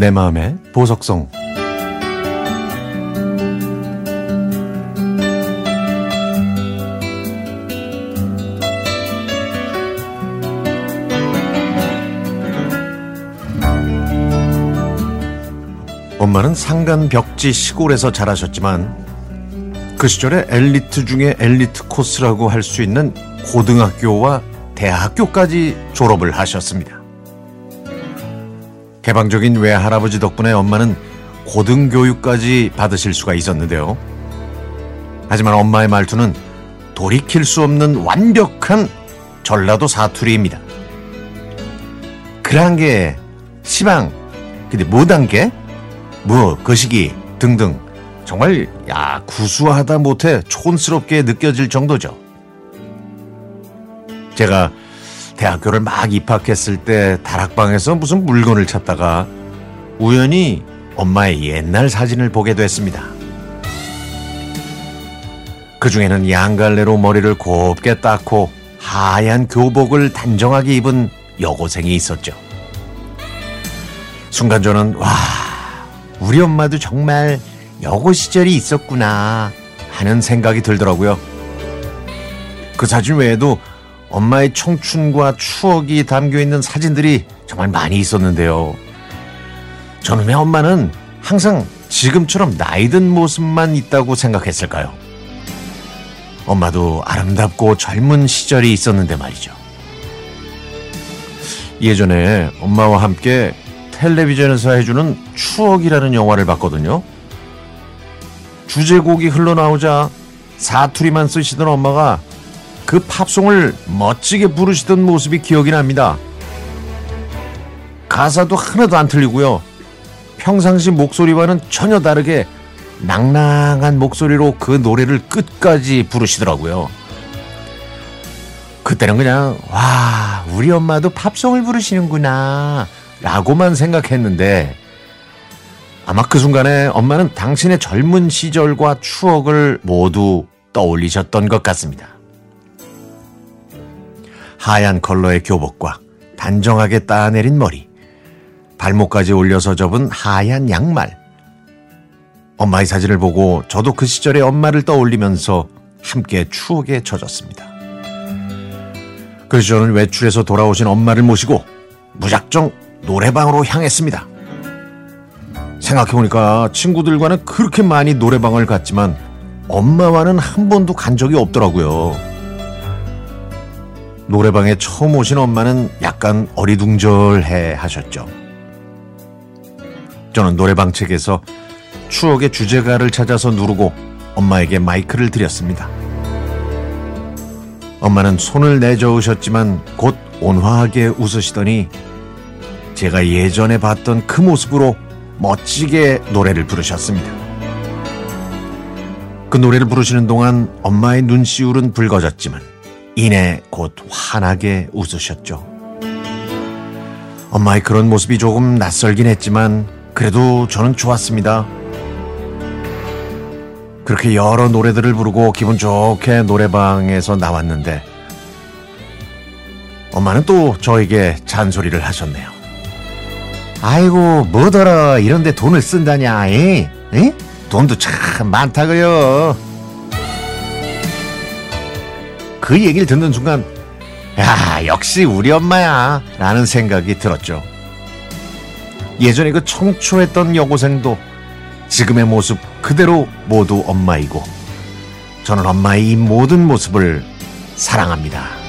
내 마음의 보석성 엄마는 상간 벽지 시골에서 자라셨지만 그 시절에 엘리트 중에 엘리트 코스라고 할 수 있는 고등학교와 대학교까지 졸업을 하셨습니다. 개방적인 외할아버지 덕분에 엄마는 고등교육까지 받으실 수가 있었는데요. 하지만 엄마의 말투는 돌이킬 수 없는 완벽한 전라도 사투리입니다. 그러한 게 시방 근데 못한 게 뭐, 거시기 등등 정말 야 구수하다 못해 촌스럽게 느껴질 정도죠. 제가 대학교를 막 입학했을 때 다락방에서 무슨 물건을 찾다가 우연히 엄마의 옛날 사진을 보게 됐습니다. 그 중에는 양갈래로 머리를 곱게 닦고 하얀 교복을 단정하게 입은 여고생이 있었죠. 순간 저는 와 우리 엄마도 정말 여고 시절이 있었구나 하는 생각이 들더라고요. 그 사진 외에도 엄마의 청춘과 추억이 담겨 있는 사진들이 정말 많이 있었는데요. 왜 엄마는 항상 지금처럼 나이든 모습만 있다고 생각했을까요? 엄마도 아름답고 젊은 시절이 있었는데 말이죠. 예전에 엄마와 함께 텔레비전에서 해주는 추억이라는 영화를 봤거든요. 주제곡이 흘러나오자 사투리만 쓰시던 엄마가 그 팝송을 멋지게 부르시던 모습이 기억이 납니다. 가사도 하나도 안 틀리고요. 평상시 목소리와는 전혀 다르게 낭낭한 목소리로 그 노래를 끝까지 부르시더라고요. 그때는 그냥 와 우리 엄마도 팝송을 부르시는구나 라고만 생각했는데 아마 그 순간에 엄마는 당신의 젊은 시절과 추억을 모두 떠올리셨던 것 같습니다. 하얀 컬러의 교복과 단정하게 따내린 머리, 발목까지 올려서 접은 하얀 양말. 엄마의 사진을 보고 저도 그 시절의 엄마를 떠올리면서 함께 추억에 젖었습니다. 그래서 저는 외출해서 돌아오신 엄마를 모시고 무작정 노래방으로 향했습니다. 생각해보니까 친구들과는 그렇게 많이 노래방을 갔지만 엄마와는 한 번도 간 적이 없더라고요. 노래방에 처음 오신 엄마는 약간 어리둥절해 하셨죠. 저는 노래방 책에서 추억의 주제가를 찾아서 누르고 엄마에게 마이크를 드렸습니다. 엄마는 손을 내저으셨지만 곧 온화하게 웃으시더니 제가 예전에 봤던 그 모습으로 멋지게 노래를 부르셨습니다. 그 노래를 부르시는 동안 엄마의 눈시울은 붉어졌지만 이내 곧 환하게 웃으셨죠. 엄마의 그런 모습이 조금 낯설긴 했지만 그래도 저는 좋았습니다. 그렇게 여러 노래들을 부르고 기분 좋게 노래방에서 나왔는데 엄마는 또 저에게 잔소리를 하셨네요. 아이고 뭐더러 이런데 돈을 쓴다냐 에? 에? 돈도 참 많다고요. 그 얘기를 듣는 순간 야 역시 우리 엄마야 라는 생각이 들었죠. 예전에 그 청초했던 여고생도 지금의 모습 그대로 모두 엄마이고 저는 엄마의 이 모든 모습을 사랑합니다.